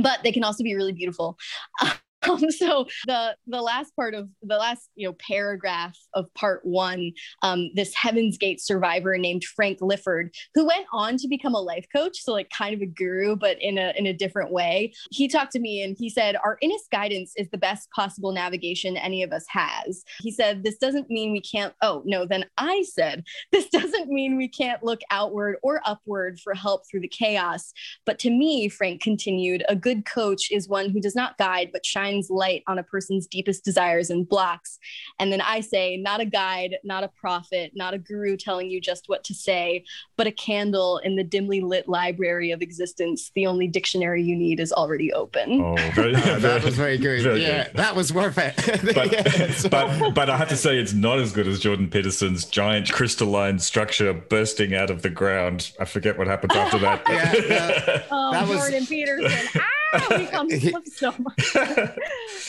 but they can also be really beautiful. Um, so the the last part of the last you know paragraph of part one, um, this Heaven's Gate survivor named Frank Lyford, who went on to become a life coach, so like kind of a guru, but in a in a different way. He talked to me and he said, "Our innest guidance is the best possible navigation any of us has." He said, "This doesn't mean we can't." Oh no, then I said, "This doesn't mean we can't look outward or upward for help through the chaos." But to me, Frank continued, a good coach is one who does not guide but shines shines light on a person's deepest desires and blocks. And then I say, not a guide, not a prophet, not a guru telling you just what to say, but a candle in the dimly lit library of existence. The only dictionary you need is already open. Oh, very, oh that was very good. Very yeah, good. that was worth it. But, yeah, so. but, but I have to say, it's not as good as Jordan Peterson's giant crystalline structure bursting out of the ground. I forget what happens after that. yeah, that, oh, that Jordan was... Peterson. Ah, we so much.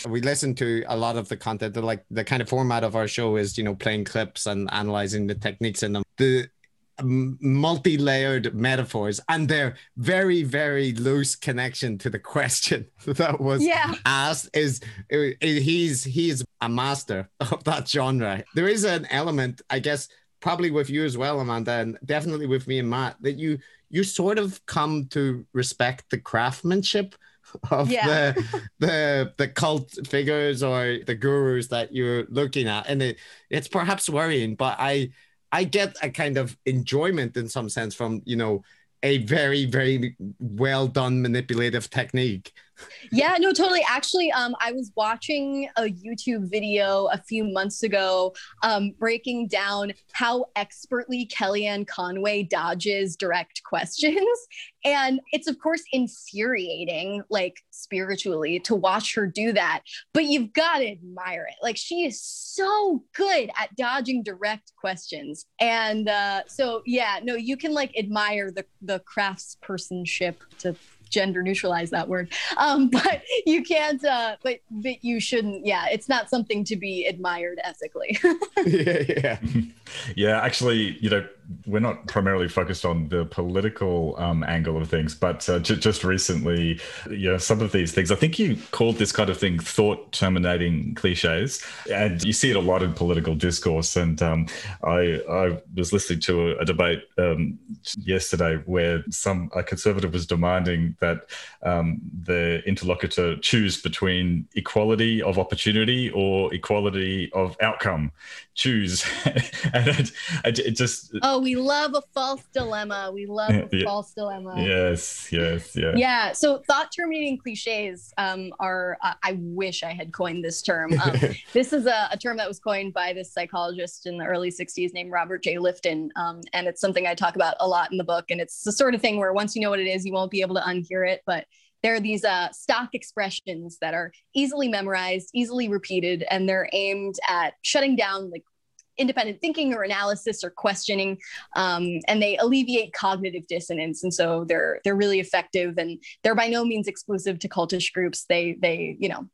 we listen to a lot of the content. The like the kind of format of our show is you know playing clips and analyzing the techniques in them. The um, multi-layered metaphors and their very very loose connection to the question that was yeah. asked is uh, he's he's a master of that genre there is an element i guess probably with you as well amanda and definitely with me and matt that you you sort of come to respect the craftsmanship of yeah. the the the cult figures or the gurus that you're looking at and it it's perhaps worrying but i i get a kind of enjoyment in some sense from you know a very very well done manipulative technique yeah no totally. Actually um i was watching a youtube video a few months ago um breaking down how expertly kellyanne conway dodges direct questions. And it's of course infuriating like spiritually to watch her do that. But you've got to admire it. Like she is so good at dodging direct questions. And uh so yeah no you can like admire the the craftspersonship to gender neutralize that word. Um, but you can't, uh, but, but you shouldn't. Yeah, it's not something to be admired ethically. yeah, yeah. Yeah, actually, you know, we're not primarily focused on the political um, angle of things, but uh, j- just recently, you know, some of these things, I think you called this kind of thing thought terminating cliches. And you see it a lot in political discourse. And um, I, I was listening to a, a debate um, yesterday where some a conservative was demanding that um, the interlocutor choose between equality of opportunity or equality of outcome. Choose. and it, it, just. Oh, Oh, we love a false dilemma. We love a yeah. false dilemma. Yes, yes, yeah. Yeah. So thought terminating cliches um, are, uh, I wish I had coined this term. Um, this is a, a, term that was coined by this psychologist in the early 60s named Robert J. Lifton. Um, and it's something I talk about a lot in the book. And it's the sort of thing where once you know what it is, you won't be able to unhear it. But there are these uh, stock expressions that are easily memorized, easily repeated, and they're aimed at shutting down like independent thinking or analysis or questioning um, and they alleviate cognitive dissonance and so they're they're really effective and they're by no means exclusive to cultish groups. They they you know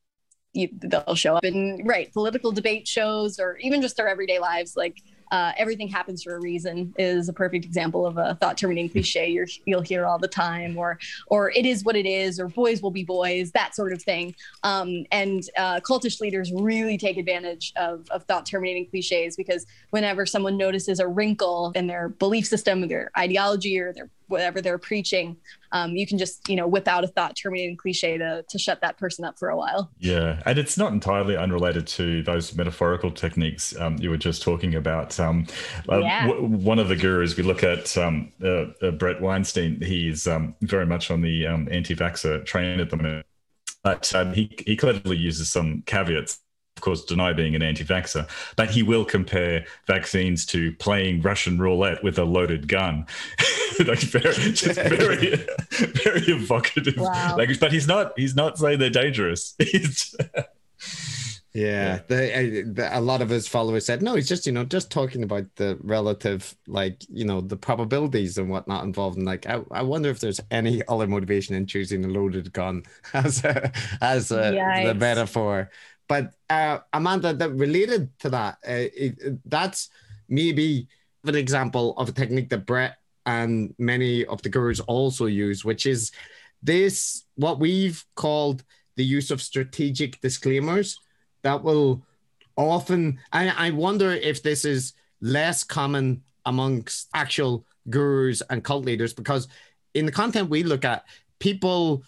you, they'll show up in right political debate shows or even just their everyday lives like uh, everything happens for a reason is a perfect example of a thought terminating cliche you will hear all the time, or or it is what it is, or boys will be boys, that sort of thing. Um, and uh, cultish leaders really take advantage of, of thought terminating cliches because whenever someone notices a wrinkle in their belief system, their ideology, or their whatever they're preaching, um, you can just you know whip out a thought terminating cliche to to shut that person up for a while. Yeah, and it's not entirely unrelated to those metaphorical techniques um, you were just talking about. Um, uh, yeah. w- one of the gurus we look at, um, uh, uh, Bret Weinstein, he's um, very much on the um, anti-vaxxer train at the moment, but he he cleverly uses some caveats of course, deny being an anti vaxxer, but he will compare vaccines to playing Russian roulette with a loaded gun. like very, just very, very evocative wow. language. But he's not, he's not saying they're dangerous. yeah, the, the, a lot of his followers said no. He's just you know just talking about the relative like you know the probabilities and whatnot involved. And like I, I wonder if there's any other motivation in choosing a loaded gun as a, as a, the metaphor. But uh, Amanda, that related to that, uh, it, that's maybe an example of a technique that Bret and many of the gurus also use, which is this what we've called the use of strategic disclaimers that will often I, wonder if this is less common amongst actual gurus and cult leaders because in the content we look at people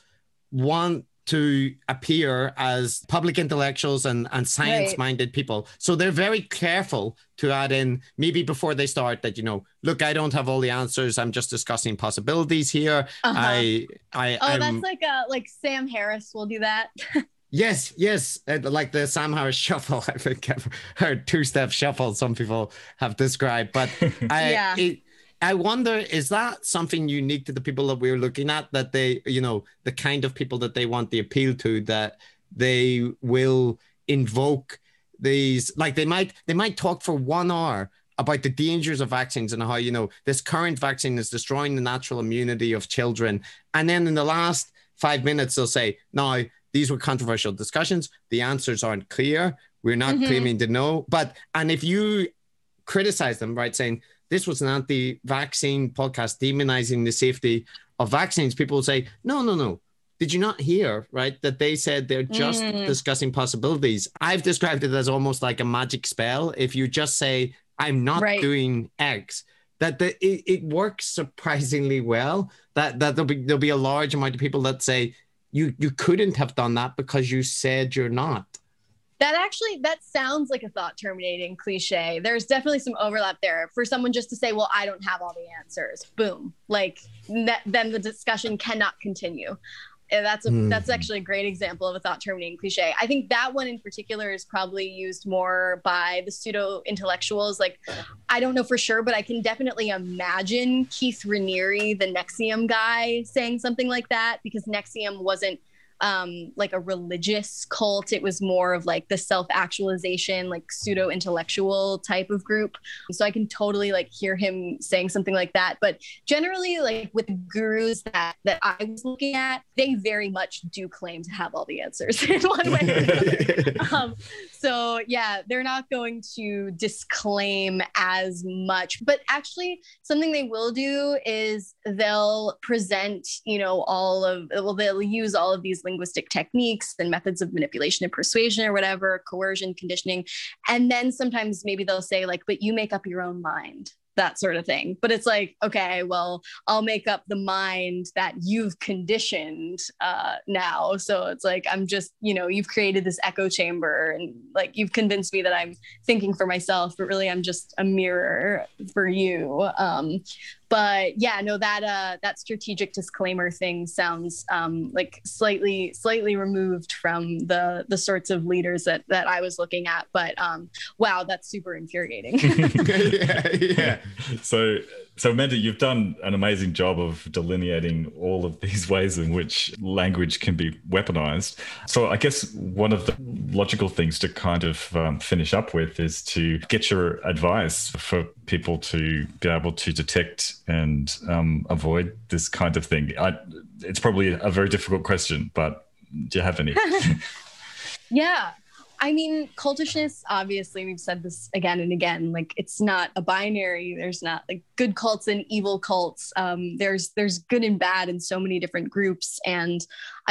want to appear as public intellectuals and, and science minded right. people. So they're very careful to add in, maybe before they start, that, you know, look, I don't have all the answers. I'm just discussing possibilities here. Uh-huh. I, I, oh, I'm, that's like a, like Sam Harris will do that. Yes, yes, uh, like the Sam Harris shuffle. I think I've heard two-step shuffle. Some people have described, but I, yeah. It, I wonder, is that something unique to the people that we're looking at? That they, you know, the kind of people that they want the appeal to, that they will invoke these, like they might, they might talk for one hour about the dangers of vaccines and how, you know, this current vaccine is destroying the natural immunity of children. And then in the last five minutes, they'll say, now, these were controversial discussions. The answers aren't clear. We're not mm-hmm. claiming to know. But, and if you criticize them, right, saying, this was an anti-vaccine podcast demonizing the safety of vaccines, people will say, no, no, no. Did you not hear, right, that they said they're just mm. discussing possibilities? I've described it as almost like a magic spell. If you just say, I'm not right. doing X, that the, it, it works surprisingly well. That that there'll be there'll be a large amount of people that say you you couldn't have done that because you said you're not. That actually that sounds like a thought terminating cliche. There's definitely some overlap there for someone just to say, "Well, I don't have all the answers." Boom. Like that, then the discussion cannot continue. And that's a, mm. that's actually a great example of a thought terminating cliche. I think that one in particular is probably used more by the pseudo intellectuals. Like, I don't know for sure, but I can definitely imagine Keith Raniere, the NXIVM guy, saying something like that because NXIVM wasn't um, like a religious cult. It was more of like the self actualization, like pseudo intellectual type of group. So I can totally like hear him saying something like that. But generally, like with the gurus that that I was looking at, they very much do claim to have all the answers in one way or another. um, so yeah, they're not going to disclaim as much. But actually, something they will do is they'll present, you know, all of well, they'll use all of these linguistic techniques and methods of manipulation and persuasion or whatever, coercion, conditioning. And then sometimes maybe they'll say, like, but you make up your own mind that sort of thing. But it's like, okay, well, I'll make up the mind that you've conditioned uh, now. So it's like, I'm just, you know, you've created this echo chamber and like you've convinced me that I'm thinking for myself, but really I'm just a mirror for you. Um, but yeah no that uh that strategic disclaimer thing sounds um like slightly slightly removed from the the sorts of leaders that that i was looking at. But um wow that's super infuriating. Yeah, yeah. So so, Amanda, you've done an amazing job of delineating all of these ways in which language can be weaponized. So, I guess one of the logical things to kind of um, finish up with is to get your advice for people to be able to detect and um, avoid this kind of thing. I, it's probably a very difficult question, but do you have any? yeah. I mean, cultishness, obviously, we've said this again and again. Like, it's not a binary. There's not like good cults and evil cults. Um, there's there's good and bad in so many different groups. And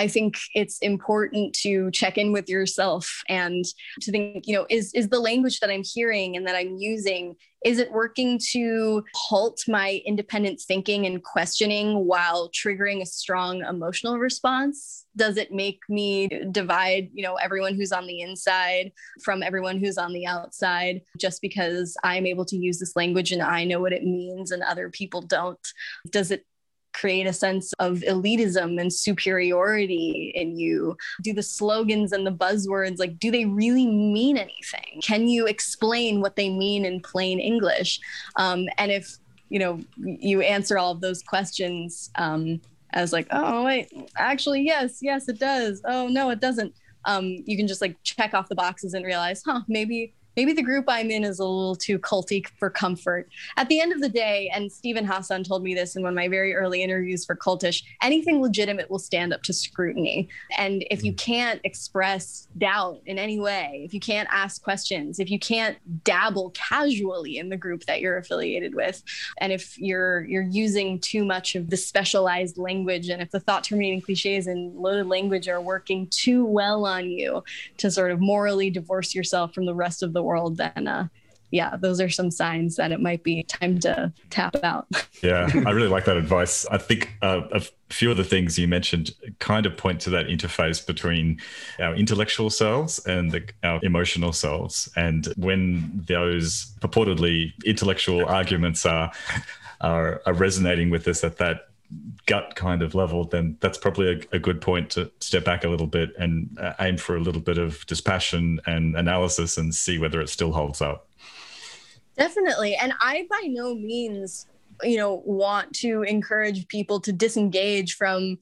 I think it's important to check in with yourself and to think, you know, is is the language that I'm hearing and that I'm using is it working to halt my independent thinking and questioning while triggering a strong emotional response? Does it make me divide, you know, everyone who's on the inside from everyone who's on the outside just because I'm able to use this language and I know what it means and other people don't? Does it create a sense of elitism and superiority in you? Do the slogans and the buzzwords, like, do they really mean anything? Can you explain what they mean in plain English? Um, and if, you know, you answer all of those questions um, as like, oh, wait, actually, yes, yes, it does. Oh, no, it doesn't. Um, you can just like check off the boxes and realize, huh, maybe maybe the group I'm in is a little too culty for comfort. At the end of the day, and Steven Hassan told me this in one of my very early interviews for Cultish, anything legitimate will stand up to scrutiny. And if you mm. can't express doubt in any way, if you can't ask questions, if you can't dabble casually in the group that you're affiliated with, and if you're you're using too much of the specialized language, and if the thought terminating cliches and loaded language are working too well on you to sort of morally divorce yourself from the rest of the the world, then uh, yeah, those are some signs that it might be time to tap out. yeah, I really like that advice. I think uh, a few of the things you mentioned kind of point to that interface between our intellectual selves and the, our emotional selves. And when those purportedly intellectual arguments are, are, are resonating with us at that gut kind of level, then that's probably a, a, good point to step back a little bit and uh, aim for a little bit of dispassion and analysis and see whether it still holds up. Definitely. And I by no means, you know, want to encourage people to disengage from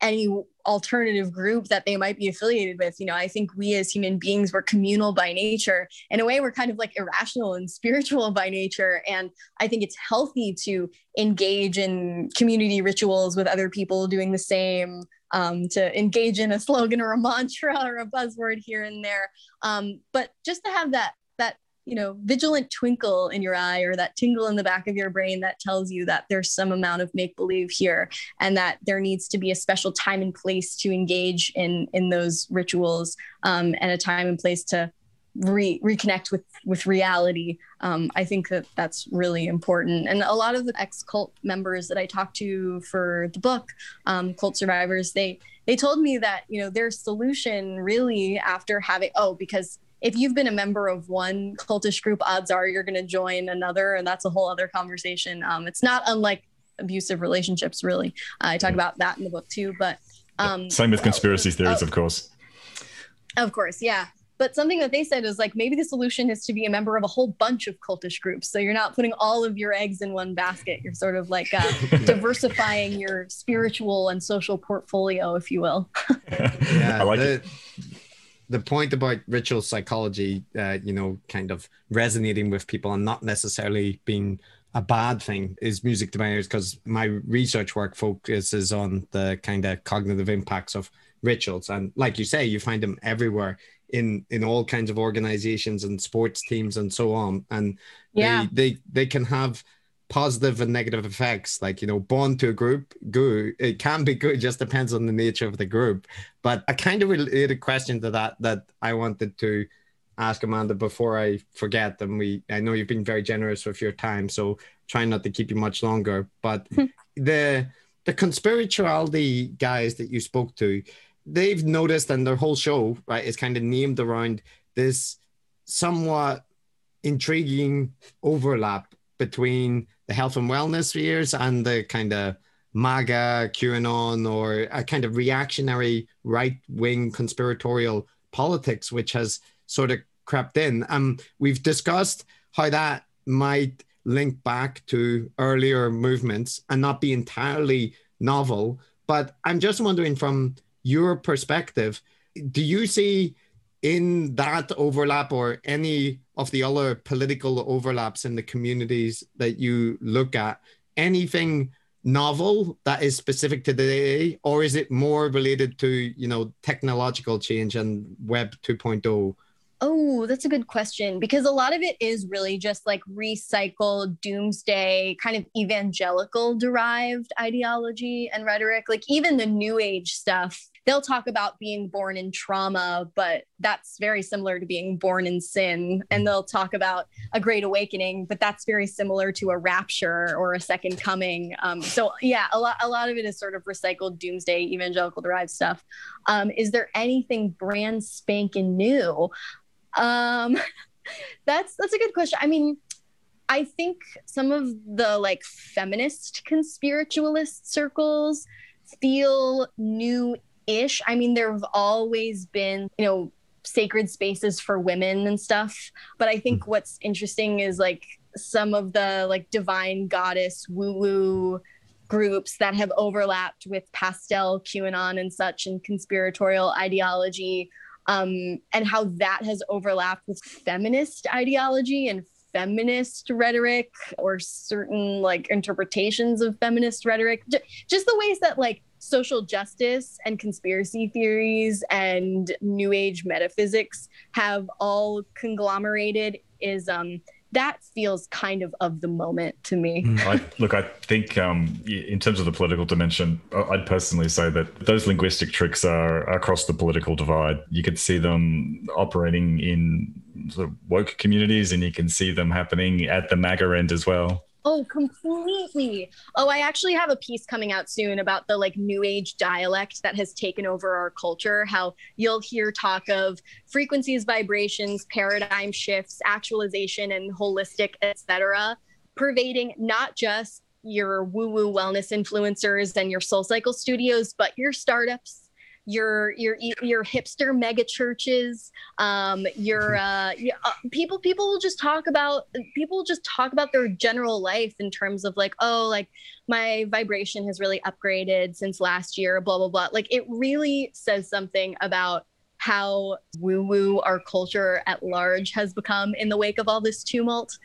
any alternative group that they might be affiliated with. You know, I think we as human beings, we're communal by nature. In a way, we're kind of like irrational and spiritual by nature. And I think it's healthy to engage in community rituals with other people doing the same. Um, to engage in a slogan or a mantra or a buzzword here and there, um, but just to have that you know vigilant twinkle in your eye or that tingle in the back of your brain that tells you that there's some amount of make believe here and that there needs to be a special time and place to engage in in those rituals um, and a time and place to re- reconnect with with reality. Um, i think that that's really important. And a lot of the ex cult members that i talked to for the book um, cult survivors they they told me that you know their solution really after having oh because if you've been a member of one cultish group, odds are you're going to join another, and that's a whole other conversation. Um, it's not unlike abusive relationships, really. Uh, I talk about that in the book too. But um, same with conspiracy theories, of course. Of course, yeah. But something that they said is like maybe the solution is to be a member of a whole bunch of cultish groups. So you're not putting all of your eggs in one basket. You're sort of like uh, diversifying your spiritual and social portfolio, if you will. yeah, I like the, it the point about ritual psychology, uh, you know, kind of resonating with people and not necessarily being a bad thing is music designers because my research work focuses on the kind of cognitive impacts of rituals and like you say you find them everywhere in in all kinds of organizations and sports teams and so on and yeah. they, they they can have positive and negative effects. Like, you know, born to a group, good. It can be good, just depends on the nature of the group. But a kind of related question to that that I wanted to ask Amanda before I forget. And we I know you've been very generous with your time, so trying not to keep you much longer. But hmm. the the conspirituality guys that you spoke to, they've noticed and their whole show, right, is kind of named around this somewhat intriguing overlap between the health and wellness spheres and the kind of MAGA, QAnon, or a kind of reactionary right wing conspiratorial politics, which has sort of crept in. Um, we've discussed how that might link back to earlier movements and not be entirely novel. But I'm just wondering from your perspective, do you see in that overlap or any of the other political overlaps in the communities that you look at anything novel that is specific to the day or is it more related to you know technological change and web 2.0 Oh, that's a good question because a lot of it is really just like recycled doomsday kind of evangelical derived ideology and rhetoric. Like even the new age stuff, they'll talk about being born in trauma, but that's very similar to being born in sin. And they'll talk about a great awakening, but that's very similar to a rapture or a second coming. Um, so yeah, a lot a lot of it is sort of recycled doomsday evangelical derived stuff. Um, is there anything brand spanking new? Um, that's that's a good question. I mean, I think some of the like feminist conspiritualist circles feel new-ish. I mean, there have always been, you know, sacred spaces for women and stuff, but I think mm. what's interesting is like some of the like divine goddess woo-woo groups that have overlapped with pastel QAnon and such and conspiratorial ideology um, and how that has overlapped with feminist ideology and feminist rhetoric or certain like interpretations of feminist rhetoric J- just the ways that like social justice and conspiracy theories and new age metaphysics have all conglomerated is um that feels kind of of the moment to me. Mm. I, look, I think um, in terms of the political dimension, I'd personally say that those linguistic tricks are across the political divide. You could see them operating in sort of woke communities, and you can see them happening at the MAGA end as well. Oh, completely. Oh, I actually have a piece coming out soon about the like new age dialect that has taken over our culture. How you'll hear talk of frequencies, vibrations, paradigm shifts, actualization, and holistic, etc., pervading not just your woo-woo wellness influencers and your soul cycle studios, but your startups, your your your hipster mega churches um your uh, uh, people people will just talk about people just talk about their general life in terms of like oh like my vibration has really upgraded since last year blah blah blah. Like it really says something about how woo woo our culture at large has become in the wake of all this tumult.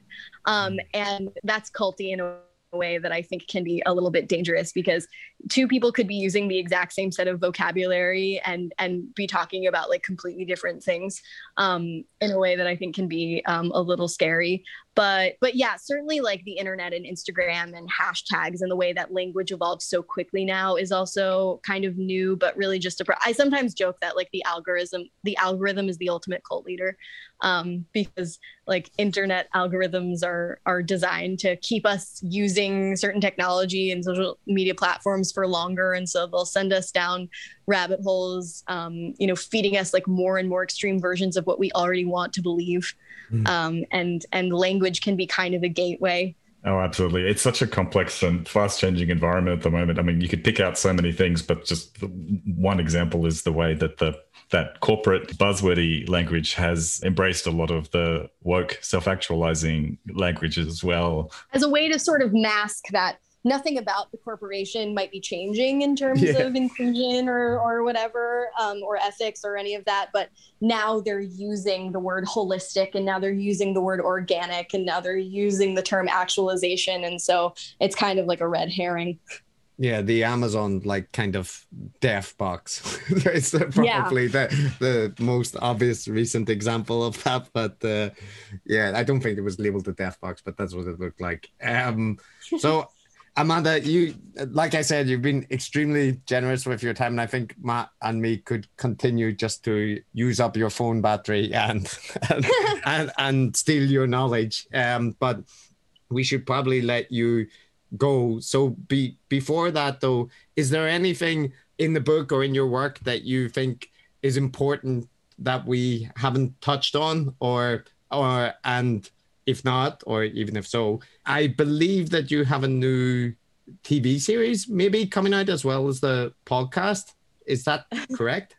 Um and that's culty in a way that I think can be a little bit dangerous because two people could be using the exact same set of vocabulary and and be talking about like completely different things um, in a way that I think can be um, a little scary. But but yeah, certainly like the internet and Instagram and hashtags and the way that language evolves so quickly now is also kind of new, but really just a. Pro- I sometimes joke that like the algorithm the algorithm is the ultimate cult leader um, because like internet algorithms are are designed to keep us using certain technology and social media platforms for longer and so they'll send us down rabbit holes um, you know feeding us like more and more extreme versions of what we already want to believe mm. um, and and language can be kind of a gateway Oh, absolutely. It's such a complex and fast changing environment at the moment. I mean, you could pick out so many things, but just one example is the way that the that corporate buzzwordy language has embraced a lot of the woke self-actualizing language as well. As a way to sort of mask that nothing about the corporation might be changing in terms yeah. of inclusion or or whatever um, or ethics or any of that but now they're using the word holistic and now they're using the word organic and now they're using the term actualization and so it's kind of like a red herring yeah the amazon like kind of deaf box it's probably yeah. the the most obvious recent example of that but uh, yeah i don't think it was labeled the deaf box but that's what it looked like um so Amanda, you like I said, you've been extremely generous with your time, and I think Matt and me could continue just to use up your phone battery and and, and, and steal your knowledge. Um, but we should probably let you go. So be before that though, is there anything in the book or in your work that you think is important that we haven't touched on or or and if not, or even if so, I believe that you have a new TV series maybe coming out as well as the podcast. Is that correct?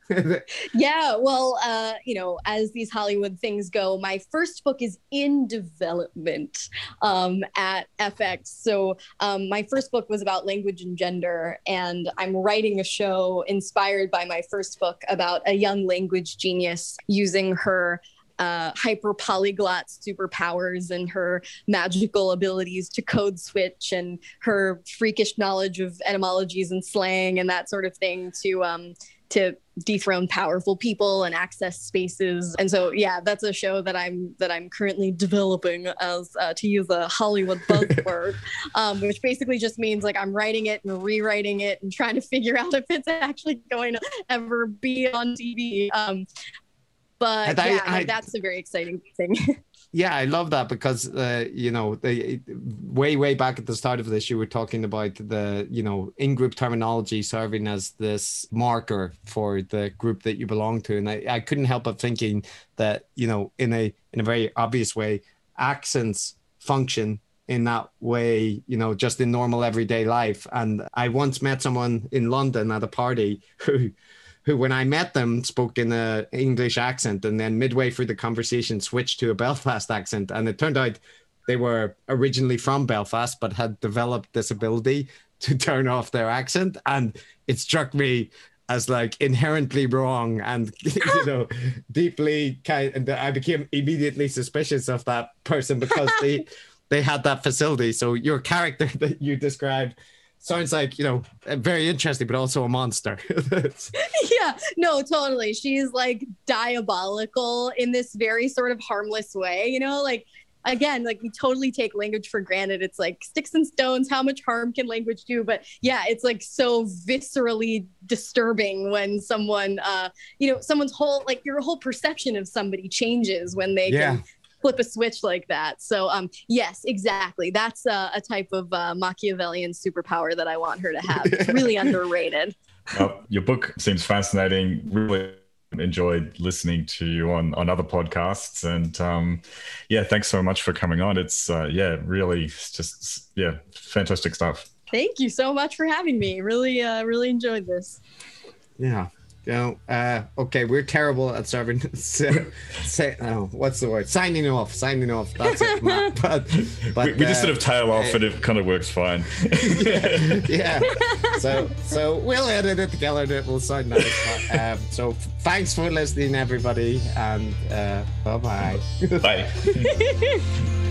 yeah. Well, uh, you know, as these Hollywood things go, my first book is in development um, at FX. So um, my first book was about language and gender, and I'm writing a show inspired by my first book about a young language genius using her uh, hyper polyglot superpowers and her magical abilities to code switch and her freakish knowledge of etymologies and slang and that sort of thing to um, to dethrone powerful people and access spaces. And so, yeah, that's a show that I'm that I'm currently developing as uh, to use a Hollywood buzzword, um, which basically just means like I'm writing it and rewriting it and trying to figure out if it's actually going to ever be on TV. Um, but I, yeah, I, that's a very exciting thing. yeah, I love that because uh, you know, the, way way back at the start of this, you were talking about the you know in-group terminology serving as this marker for the group that you belong to, and I, I couldn't help but thinking that you know in a in a very obvious way, accents function in that way, you know, just in normal everyday life. And I once met someone in London at a party who who, when I met them, spoke in a English accent, and then midway through the conversation, switched to a Belfast accent, and it turned out they were originally from Belfast, but had developed this ability to turn off their accent, and it struck me as like inherently wrong and you know deeply kind and I became immediately suspicious of that person because they they had that facility. So your character that you described sounds like you know very interesting but also a monster. Yeah no totally. She's like diabolical in this very sort of harmless way you know? Like again like we totally take language for granted. It's like sticks and stones how much harm can language do? But yeah it's like so viscerally disturbing when someone uh you know someone's whole like your whole perception of somebody changes when they yeah. can flip a switch like that. So, um, yes, exactly. That's uh, a type of uh, Machiavellian superpower that I want her to have. It's really underrated. Well, your book seems fascinating. Really enjoyed listening to you on on other podcasts and um yeah thanks so much for coming on it's uh yeah really just yeah fantastic stuff thank you so much for having me really uh really enjoyed this yeah you know, uh, okay, we're terrible at serving. Say, say, oh, what's the word? Signing off. Signing off. That's it. but, but we, we uh, just sort of tail off, uh, and it kind of works fine. yeah, yeah. So, so we'll edit it together, and it will sound nice. But, um, so, thanks for listening, everybody, and uh, bye-bye. Bye.